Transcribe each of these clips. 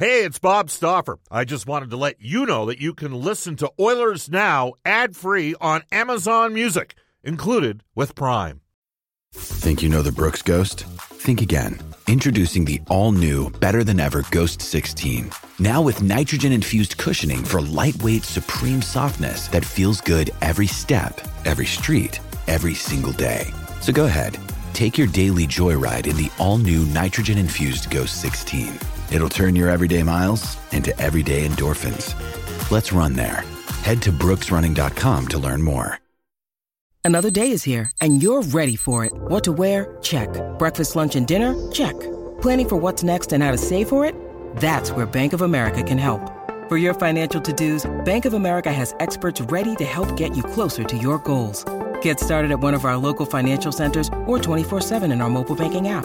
Hey, it's Bob Stauffer. I just wanted to let you know that you can listen to Oilers Now ad free on Amazon Music, included with Prime. Think you know the Brooks Ghost? Think again. Introducing the all new, better than ever Ghost 16. Now with nitrogen infused cushioning for lightweight, supreme softness that feels good every step, every street, every single day. So go ahead, take your daily joyride in the all new nitrogen infused Ghost 16. It'll turn your everyday miles into everyday endorphins. Let's run there. Head to brooksrunning.com to learn more. Another day is here, and you're ready for it. What to wear? Check. Breakfast, lunch, and dinner? Check. Planning for what's next and how to save for it? That's where Bank of America can help. For your financial to dos, Bank of America has experts ready to help get you closer to your goals. Get started at one of our local financial centers or 24-7 in our mobile banking app.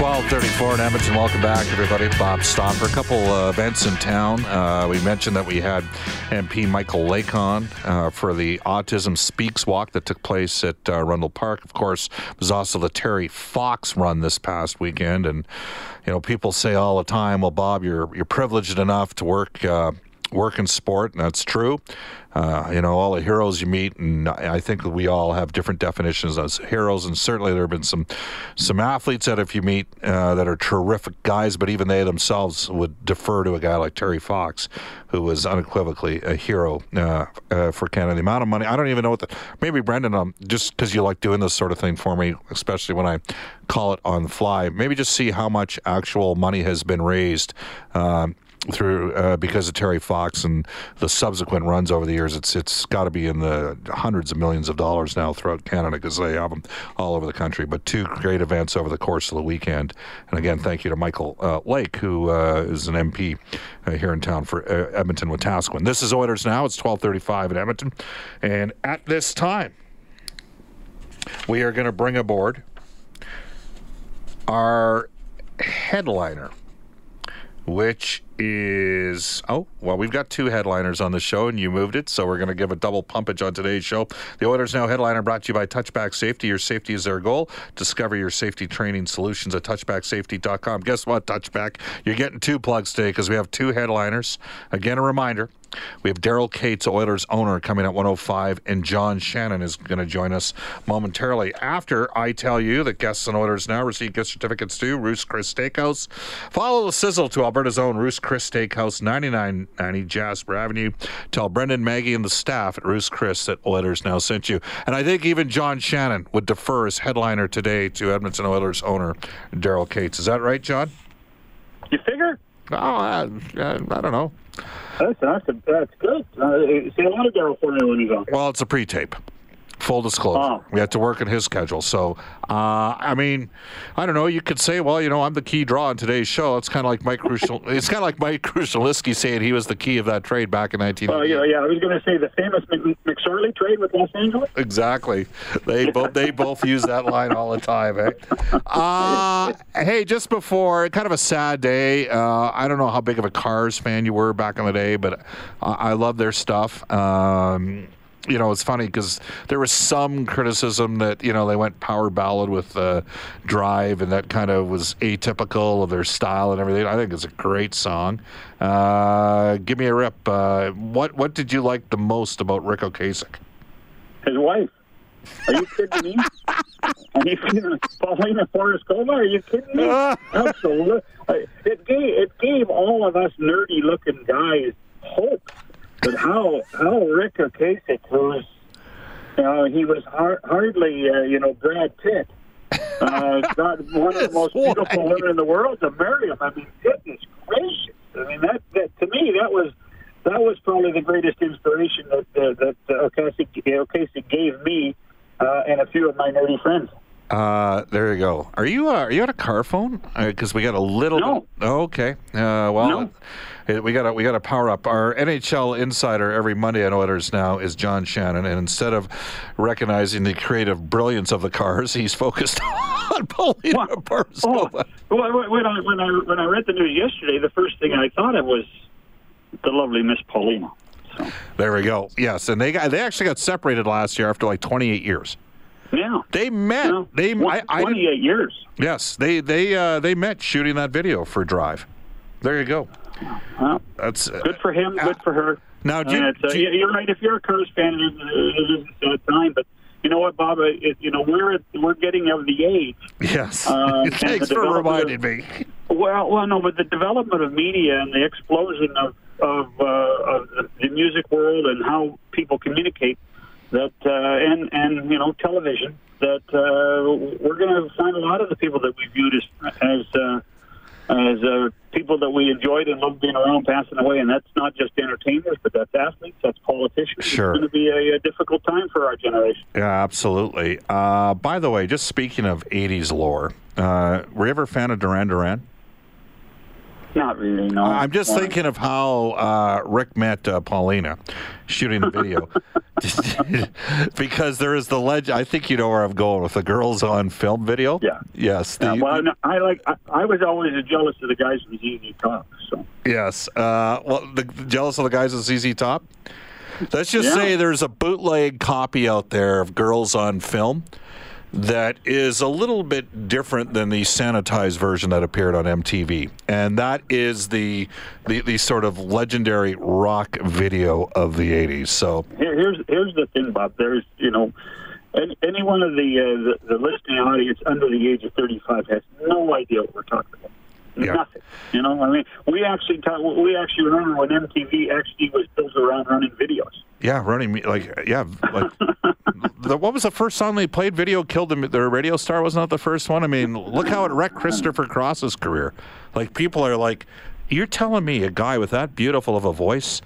1234 in Edmonton. Welcome back, everybody. Bob Stauffer. A couple uh, events in town. Uh, we mentioned that we had MP Michael Lake on uh, for the Autism Speaks walk that took place at uh, Rundle Park. Of course, it was also the Terry Fox run this past weekend. And, you know, people say all the time, well, Bob, you're, you're privileged enough to work uh, work in sport, and that's true. Uh, you know, all the heroes you meet, and I think we all have different definitions as heroes. And certainly, there have been some some athletes that if you meet uh, that are terrific guys, but even they themselves would defer to a guy like Terry Fox, who was unequivocally a hero uh, uh for Canada. The amount of money, I don't even know what the maybe Brendan, um, just because you like doing this sort of thing for me, especially when I call it on the fly, maybe just see how much actual money has been raised. Um, through uh, because of Terry Fox and the subsequent runs over the years, it's it's got to be in the hundreds of millions of dollars now throughout Canada because they have them all over the country. But two great events over the course of the weekend, and again, thank you to Michael uh, Lake, who uh, is an MP uh, here in town for uh, Edmonton Wetaskiwin. This is Oilers now. It's twelve thirty-five in Edmonton, and at this time, we are going to bring aboard our headliner which is oh well we've got two headliners on the show and you moved it so we're going to give a double pumpage on today's show. The oilers now headliner brought to you by touchback safety. Your safety is their goal. Discover your safety training solutions at touchbacksafety.com guess what touchback? You're getting two plugs today because we have two headliners. Again a reminder we have Daryl Katz, Oilers owner, coming at 105, and John Shannon is going to join us momentarily. After I tell you that guests and Oilers now receive gift certificates to Ruth's Chris Steakhouse. Follow the sizzle to Alberta's own Ruth's Chris Steakhouse, 9990 Jasper Avenue. Tell Brendan, Maggie, and the staff at Ruth's Chris that Oilers now sent you. And I think even John Shannon would defer as headliner today to Edmonton Oilers owner Daryl Katz. Is that right, John? You figure? Oh, I, I, I don't know. That's awesome. That's good. Uh, say a lot of Daryl for me when he's on. Well, it's a pre-tape. Full disclosure, Oh. we had to work in his schedule. So, uh, I mean, I don't know. You could say, well, you know, I'm the key draw on today's show. It's kind of like Mike Crucial. it's kind of like Mike Krushelnyski saying he was the key of that trade back in 19. Oh yeah, yeah. I was going to say the famous Mc- McSorley trade with Los Angeles. Exactly. They both they both use that line all the time. Eh? Uh, hey, just before, kind of a sad day. Uh, I don't know how big of a Cars fan you were back in the day, but I, I love their stuff. Um, you know, it's funny because there was some criticism that you know they went power ballad with uh, Drive, and that kind of was atypical of their style and everything. I think it's a great song. Uh, give me a rip. Uh, what what did you like the most about Ric Ocasek? His wife. Are you kidding me? Are you kidding? me? Paulina Porizkova? Are you kidding me? Absolutely. It gave it gave all of us nerdy looking guys hope. But how how Ric Ocasek, who's you know he was har- hardly uh, you know Brad Pitt, uh, got one of the most beautiful women in the world to marry him. I mean, goodness gracious! I mean that, that to me that was that was probably the greatest inspiration that uh, that uh, Ocasek, Ocasek gave me uh, and a few of my nerdy friends. Uh, there you go. Are you uh, are you on a car phone? Because we got a little. No. Bit, oh, okay. Uh, well, No. uh, we got we got to power up. Our NHL insider every Monday on Oilers now is John Shannon, and instead of recognizing the creative brilliance of the cars, he's focused on Paulina Oh, well, when I when I when I read the news yesterday, the first thing I thought of was the lovely Miss Paulina. So There we go. Yes, and they got they actually got separated last year after like 28 years. Yeah, They met. you know, they I, I didn't- 28 years. yes they they uh, they met shooting that video for Drive. There you go. Well, That's uh, good for him. Good for her. Now, do you, do you, you're right. If you're a Cars fan, it is, a sad time. But you know what, Bob? It, you know we're we're getting of the age. Yes. Uh, Thanks for reminding me. Well, well, no, but the development of media and the explosion of of, uh, of the music world and how people communicate that uh, and and you know television that uh, we're going to find a lot of the people that we viewed as as uh, as uh, people that we enjoyed and loved being around passing away, and that's not just entertainers, but that's athletes, that's politicians. Sure. It's going to be a, a difficult time for our generation. Yeah, absolutely. Uh, by the way, just speaking of 80s lore, uh, were you ever a fan of Duran Duran? Not really, no. I'm just Uh, thinking of how uh, Rick met uh, Paulina shooting the video. because there is the legend. I think you know where I'm going with the girls on film video. Yeah. Yes. The, Yeah, well, no, I like. I, I was always jealous of the guys with ZZ Top. So Yes. Uh, well, the, jealous of the guys with ZZ Top. Let's just Yeah. say there's a bootleg copy out there of Girls on Film that is a little bit different than the sanitized version that appeared on MTV, and that is the the, the sort of legendary rock video of the '80s. So here, here's here's the thing, Bob. There's you know, any, any one of the, uh, the the listening audience under the age of 35 has no idea what we're talking about. Yeah. Nothing. You know, I mean, we actually talk, we actually remember when MTV actually was built around running videos. yeah, running me like yeah, like the, what was the first song they played? Video killed them. Their radio star was not the first one. I mean, look how it wrecked Christopher Cross's career. Like people are like, you're telling me a guy with that beautiful of a voice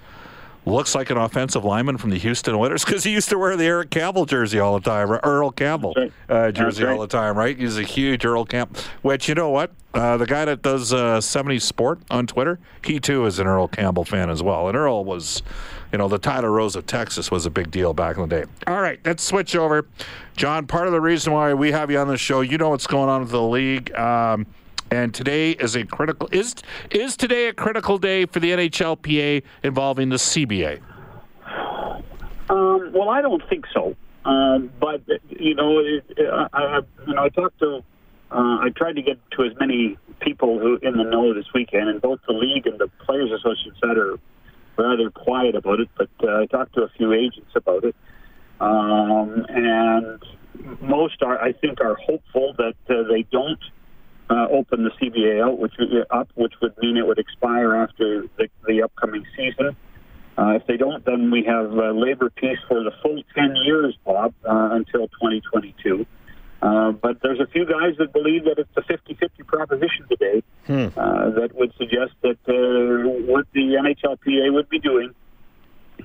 looks like an offensive lineman from the Houston Oilers because he used to wear the Eric Campbell jersey all the time, or Earl Campbell uh, jersey That's all the time, right? He's a huge Earl Campbell. Which you know what, uh, the guy that does uh, 70s Sport on Twitter, he too is an Earl Campbell fan as well. And Earl was, you know, the Tyler Rose of Texas was a big deal back in the day. All right, let's switch over, John. Part of the reason why we have you on the show, you know what's going on with the league. Um, and today is a critical is is today a critical day for the NHLPA involving the CBA. Um, well, I don't think so. Um, but you know, it, I, I, you know, I talked to, uh, I tried to get to as many people who in the know this weekend, and both the league and the players' association said are rather quiet about it. But uh, I talked to a few agents about it, um, and most are, I think, are hopeful that uh, they don't uh, open the CBA out, which would, up, which would mean it would expire after the, the upcoming season. Uh, if they don't, then we have uh, labor peace for the full 10 years, Bob, uh, until 2022. Uh, but there's a few guys that believe that it's a 50-50 proposition today uh, that would suggest that uh, what the NHLPA would be doing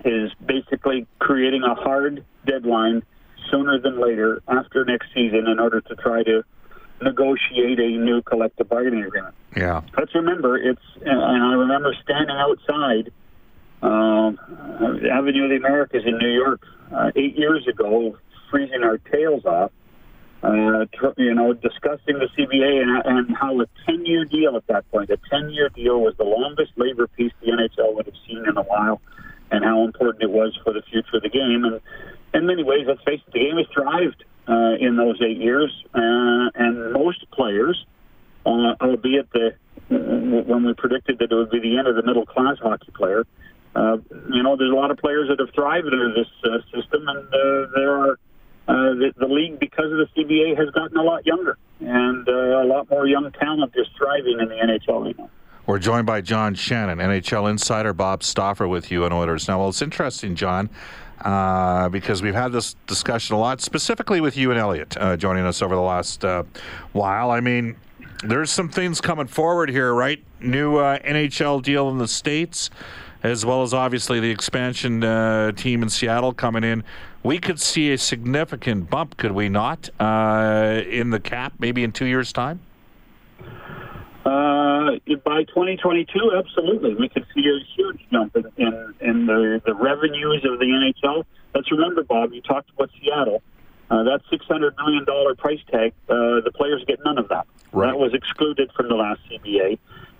is basically creating a hard deadline sooner than later after next season in order to try to negotiate a new collective bargaining agreement. Yeah. Let's remember, it's and I remember standing outside um, Avenue of the Americas in New York uh, eight years ago, freezing our tails off. Uh, you know, discussing the CBA and, and how a 10-year deal at that point, a 10-year deal was the longest labor peace the NHL would have seen in a while, and how important it was for the future of the game. And in many ways, let's face it, the game has thrived uh, in those eight years, uh, and most players, uh, albeit the when we predicted that it would be the end of the middle class hockey player, uh, you know, there's a lot of players that have thrived under this uh, system, and uh, there are uh, the, the league because of the CBA has gotten a lot younger, and uh, a lot more young talent is thriving in the NHL right now. We're joined by John Shannon, NHL insider Bob Stauffer with you on. Now, well, it's interesting, John, uh, because we've had this discussion a lot, specifically with you and Elliot uh, joining us over the last uh, while. I mean, there's some things coming forward here, right? New uh, NHL deal in the States. As well as obviously the expansion uh, team in Seattle coming in, we could see a significant bump, could we not, uh, in the cap maybe in two years' time? Uh, by 2022, absolutely, we could see a huge jump in, in, in the, the revenues of the NHL. Let's remember, Bob, you talked about Seattle. Uh, that $600 million price tag, uh, the players get none of that. Right. That was excluded from the last CBA.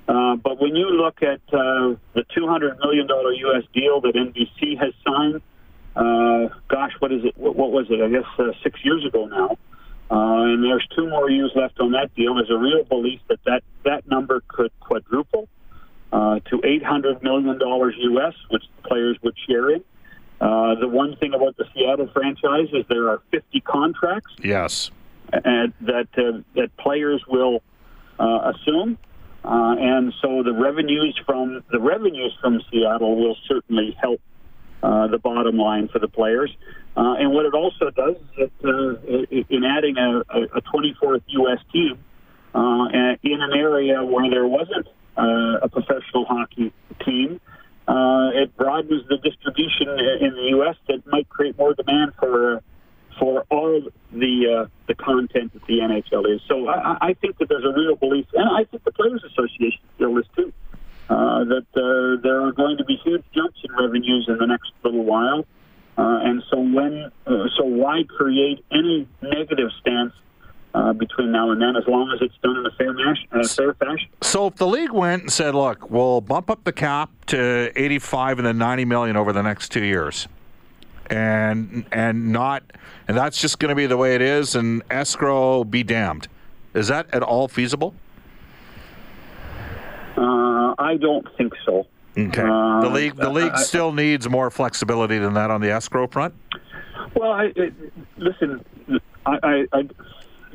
Uh, but when you look at uh, the $200 million U.S. deal that NBC has signed, uh, gosh, what is it? What, what was it? I guess uh, six years ago now. Uh, and there's two more years left on that deal. There's a real belief that that, that number could quadruple uh, to $800 million U.S., which the players would share in. Uh, the one thing about the Seattle franchise is there are 50 contracts Yes. and that uh, that players will uh, assume, uh, and so the revenues from the revenues from Seattle will certainly help uh, the bottom line for the players. Uh, and what it also does is that uh, in adding a, a 24th U.S. team uh, in an area where there wasn't uh, a professional hockey team, it broadens the distribution in the U.S. that might create more demand for for all the uh, the content that the NHL is. So I, I think that there's a real belief, and I think the Players Association feel this too, uh, that uh, there are going to be huge jumps in revenues in the next little while. Uh, and so when uh, so why create any negative stance uh, between now and then, as long as it's done in a fair, mash, uh, fair fashion? So if the league went and said, "Look, we'll bump up the cap to 85 and then 90 million over the next two years," and and not, and that's just going to be the way it is, and escrow be damned, is that at all feasible? Uh, I don't think so. Okay. Uh, the league the league I- still needs more flexibility than that on the escrow front. Well, I, I, listen, I, I, I,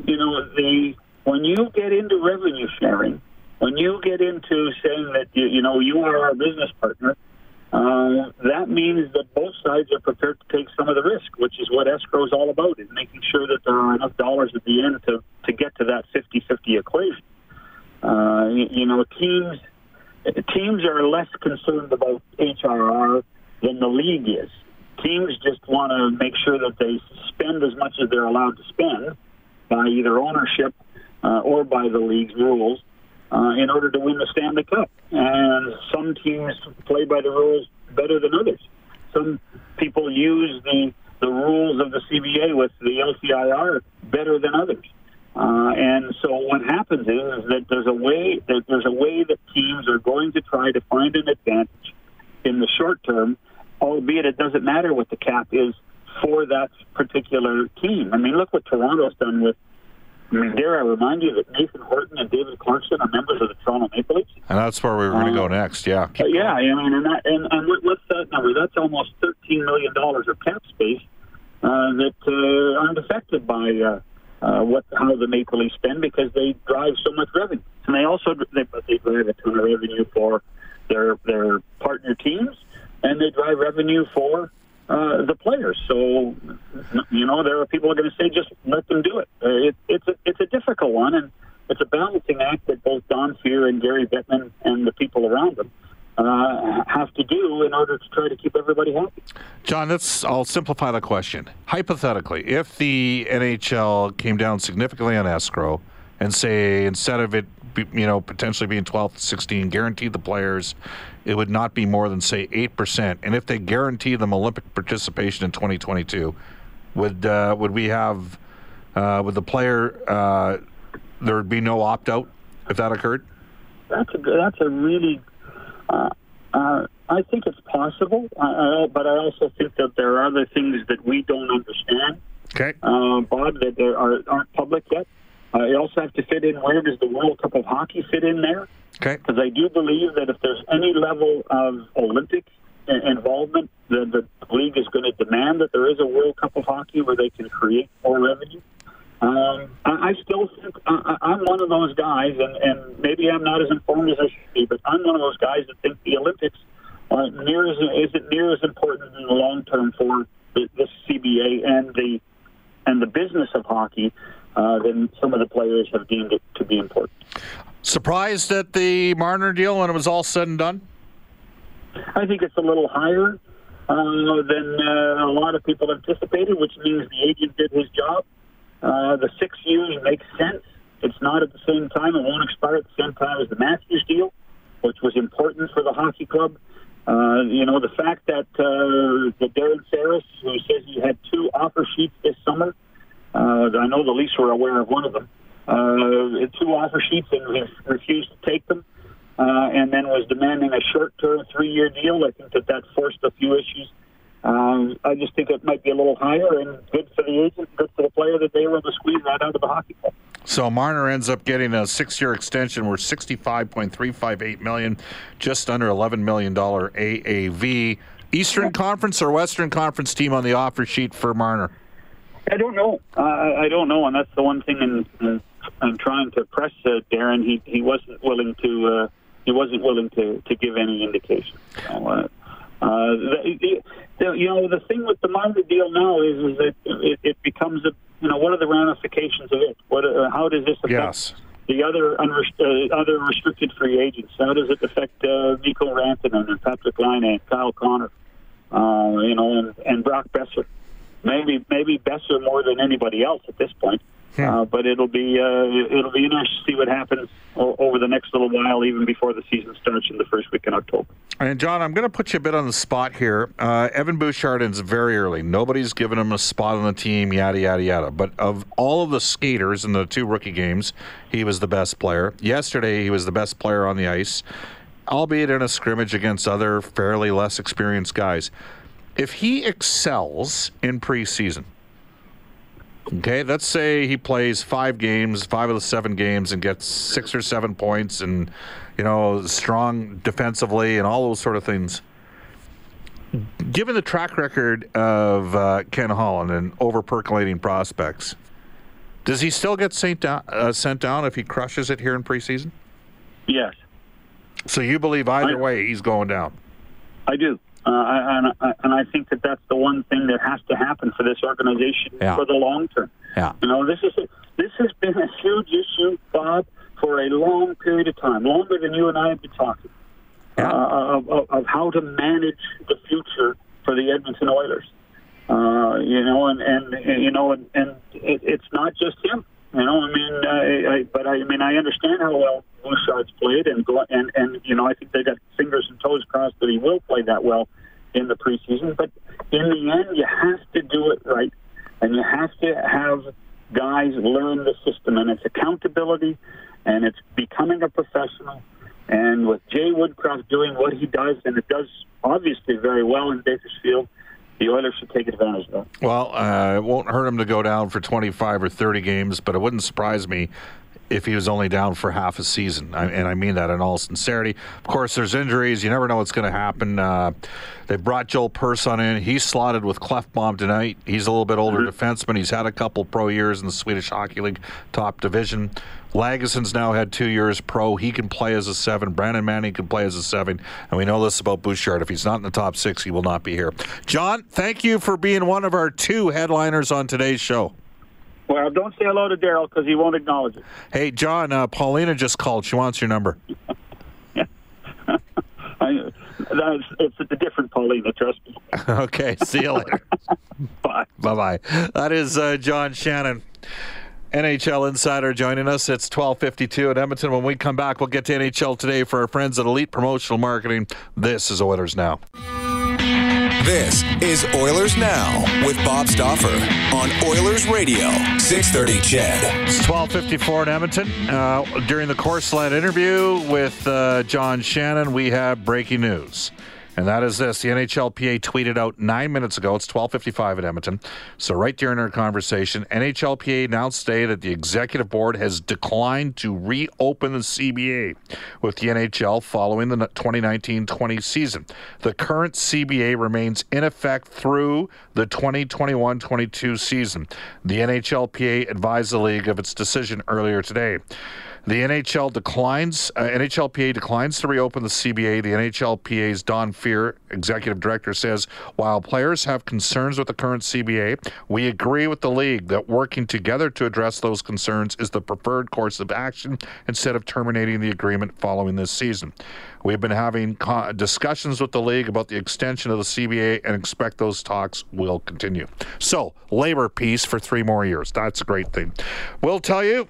you know, the when you get into revenue sharing, when you get into saying that you, you know you are our business partner, uh, that means that both sides are prepared to take some of the risk, which is what escrow is all about, is making sure that there are enough dollars at the end to to get to that 50-50 equation. Uh, you, you know, teams teams are less concerned about HRR than the league is. Teams just want to make sure that they spend as much as they're allowed to spend by either ownership uh, or by the league's rules uh, in order to win the Stanley Cup. And some teams play by the rules better than others. Some people use the the rules of the CBA with the LTIR better than others. Uh, and so what happens is, is that there's a way that there's a way that teams are going to try to find an advantage in the short term, albeit it doesn't matter what the cap is for that particular team. I mean, look what Toronto's done with. I mean, dare I remind you that Nathan Horton and David Clarkson are members of the Toronto Maple Leafs? And that's where we were going to go next. Yeah. Uh, yeah, I mean, and, that, and, and what's that number? That's almost thirteen million dollars of cap space uh, that uh, aren't affected by uh, uh, what how the Maple Leafs spend because they drive so much revenue, and they also they, they drive a ton of revenue for their their partner teams, and they drive revenue for uh, the players. So, you know, there are people who are going to say, just let them do it. Uh, it it's it's a difficult one, and it's a balancing act that both Don Fehr and Gary Bettman and the people around them uh, have to do in order to try to keep everybody happy. John, let's. I'll simplify the question. Hypothetically, if the NHL came down significantly on escrow, and say instead of it, you know, potentially being 12 to 16, guaranteed the players, it would not be more than say eight percent. And if they guarantee them Olympic participation in 2022, would uh, would we have uh, would the player uh, there would be no opt out if that occurred? That's a good- that's a really. Uh, uh, I think it's possible, uh, but I also think that there are other things that we don't understand, Okay. uh, Bob, that there are, aren't public yet. Uh, you also have to fit in where does the World Cup of Hockey fit in there? Okay. Because I do believe that if there's any level of Olympic involvement, the, the league is going to demand that there is a World Cup of Hockey where they can create more revenue. Um, I, I still think I, I'm one of those guys, and, and maybe I'm not as informed as I should be, but I'm one of those guys that think the Olympics aren't near as isn't near as important in the long term for the, the CBA and the and the business of hockey uh, than some of the players have deemed it to be important. Surprised at the Marner deal when it was all said and done? I think it's a little higher uh, than uh, a lot of people anticipated, which means the agent did his job. Uh, the six years makes sense. It's not at the same time. It won't expire at the same time as the Matthews deal, which was important for the hockey club. Uh, you know, the fact that uh, the Darren Ferris, who says he had two offer sheets this summer, uh, I know the Leafs were aware of one of them, uh, two offer sheets and refused to take them, uh, and then was demanding a short-term three-year deal. I think that that forced a few issues. Um, I just think it might be a little higher, and good for the agent, good for the player that they were able to squeeze that out of the hockey club. So Marner ends up getting a six-year extension worth sixty-five point three five eight million, just under eleven million dollar AAV. Eastern Conference or Western Conference team on the offer sheet for Marner? I don't know. Uh, I don't know, and that's the one thing. In, in, I'm trying to press uh, Darren. He he wasn't willing to. Uh, he wasn't willing to to give any indication. So, uh, uh, the, the, you know, the thing with the Marner deal now is, is that it, it becomes a, you know, what are the ramifications of it? What, uh, how does this affect Yes. the other unrest- uh, other restricted free agents? How does it affect uh, Mikko Rantanen and Patrick Laine and Kyle Connor, uh, you know, and, and Brock Boeser? Maybe maybe Boeser more than anybody else at this point. Uh, but it'll be uh, it'll be interesting to see what happens o- over the next little while, even before the season starts in the first week in October. And John, I'm going to put you a bit on the spot here. Uh, Evan Bouchardin's very early. Nobody's given him a spot on the team, yada yada yada. But of all of the skaters in the two rookie games, he was the best player. Yesterday, he was the best player on the ice, albeit in a scrimmage against other fairly less experienced guys. If he excels in preseason, Okay, let's say he plays five games, five of the seven games, and gets six or seven points, and you know, strong defensively, and all those sort of things. Given the track record of uh, Ken Holland and over percolating prospects, does he still get sent down, uh, sent down if he crushes it here in preseason? Yes. So you believe either I- way he's going down? I do. Uh, and, I, and I think that that's the one thing that has to happen for this organization Yeah. for the long term. Yeah. You know, this is a, this has been a huge issue, Bob, for a long period of time, longer than you and I have been talking, Yeah. uh, of, of, of how to manage the future for the Edmonton Oilers. Uh, you know, and, and you know, and, and it, it's not just him. You know, I mean, uh, I, but I mean, I understand how well Bouchard's played, and and and you know, I think they got fingers and toes crossed that he will play that well in the preseason. But in the end, you have to do it right, and you have to have guys learn the system, and it's accountability, and it's becoming a professional. And with Jay Woodcroft doing what he does, and it does obviously very well in Bakersfield, the Oilers should take advantage of that. Well, uh, it won't hurt them to go down for 25 or 30 games, but it wouldn't surprise me if he was only down for half a season. I, and I mean that in all sincerity. Of course, there's injuries. You never know what's going to happen. Uh, they brought Joel Persson in. He's slotted with Klefbom tonight. He's a little bit older defenseman. He's had a couple pro years in the Swedish Hockey League top division. Lagesson's now had two years pro. He can play as a seven. Brandon Manning can play as a seven. And we know this about Bouchard. If he's not in the top six, he will not be here. John, thank you for being one of our two headliners on today's show. Well, don't say hello to Daryl because he won't acknowledge it. Hey, John, uh, Paulina just called. She wants your number. I, that's, it's a different Paulina, trust me. okay, see you later. Bye. Bye bye. That is uh, John Shannon. NHL Insider joining us. It's 1252 at Edmonton. When we come back, we'll get to NHL today for our friends at Elite Promotional Marketing. This is Oilers Now. This is Oilers Now with Bob Stauffer on Oilers Radio, 630 CHED. It's 1254 in Edmonton. Uh, during the Courseland interview with uh, John Shannon, we have breaking news. And that is this. The NHLPA tweeted out nine minutes ago. It's 1255 at Edmonton. So right during our conversation, NHLPA announced today that the executive board has declined to reopen the CBA with the NHL following the 2019-20 season. The current CBA remains in effect through the 2021-22 season. The NHLPA advised the league of its decision earlier today. The NHL declines. Uh, NHLPA declines to reopen the CBA. The NHLPA's Don Fehr, executive director, says while players have concerns with the current CBA, we agree with the league that working together to address those concerns is the preferred course of action instead of terminating the agreement following this season. We've been having co- discussions with the league about the extension of the CBA and expect those talks will continue. So, labor peace for three more years. That's a great thing. We'll tell you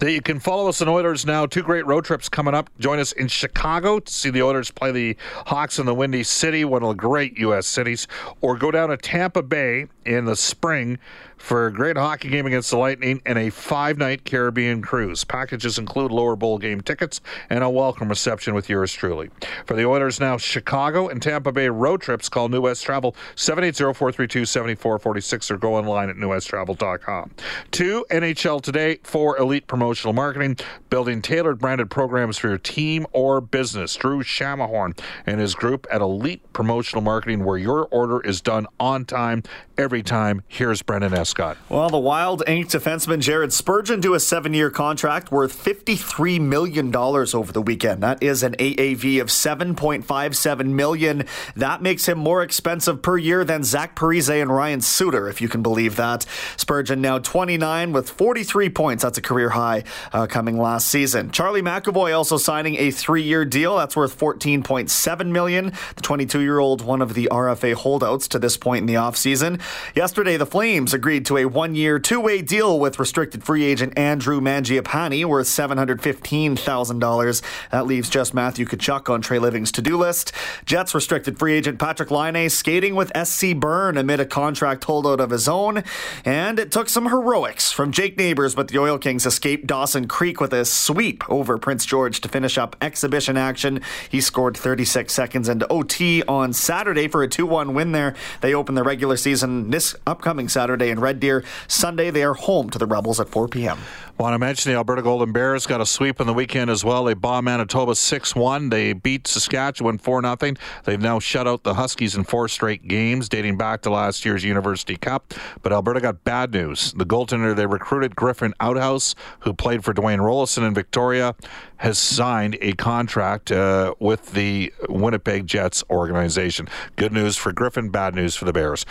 that you can follow us on Oilers now. Two great road trips coming up. Join us in Chicago to see the Oilers play the Hawks in the Windy City, one of the great U.S. cities, or go down to Tampa Bay in the spring for a great hockey game against the Lightning and a five night Caribbean cruise. Packages include lower bowl game tickets and a welcome reception with yours truly. For the Oilers now, Chicago and Tampa Bay road trips, call New West Travel 780 432 7446 or go online at newwesttravel.com. Two, NHL Today, for elite promotional marketing, building tailored branded programs for your team or business. Drew Shamahorn and his group at Elite Promotional Marketing, where your order is done on time every time. Here's Brendan Escott. Well, the Wild inked defenseman Jared Spurgeon to a seven year contract worth $53 million over the weekend. That is an AAV of 7.57 million. That makes him more expensive per year than Zach Parise and Ryan Suter, if you can believe that. Spurgeon now 29 with 43 points. That's a career high uh, coming last season. Charlie McAvoy also signing a three year deal. That's worth 14.7 million. The 22 year old, one of the RFA holdouts to this point in the offseason. Yesterday, the Flames agreed to a one year, two way deal with restricted free agent Andrew Mangiapane worth $715,000. That leaves just Matthew Tkachuk on Treliving's to do list. Jets restricted free agent Patrick Laine skating with SC Bern amid a contract holdout of his own. And it took some heroics from Jake Neighbors, but the Oil Kings escaped Dawson Creek with a sweep over Prince George to finish up exhibition action. He scored 36 seconds into OT on Saturday for a 2 1 win there. They opened the regular season this upcoming Saturday in Red Deer. Sunday, they are home to the Rebels at 4 p.m. Want to mention the Alberta Golden Bears got a sweep on the weekend as well. They bombed Manitoba 6 1. They beat Saskatchewan 4 0. They've now shut out the Huskies in four straight games dating back to last year's University Cup. But Alberta got bad news. The goaltender they recruited, Griffin Outhouse, who played for Dwayne Roloson in Victoria, has signed a contract uh, with the Winnipeg Jets organization. Good news for Griffin, bad news for the Bears.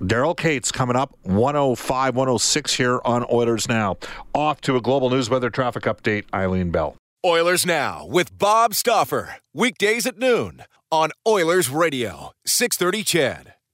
Daryl Katz coming up 105, 106 here on Oilers Now. Off to a global news weather traffic update, Eileen Bell. Oilers Now with Bob Stauffer. Weekdays at noon on Oilers Radio, 630 CHED.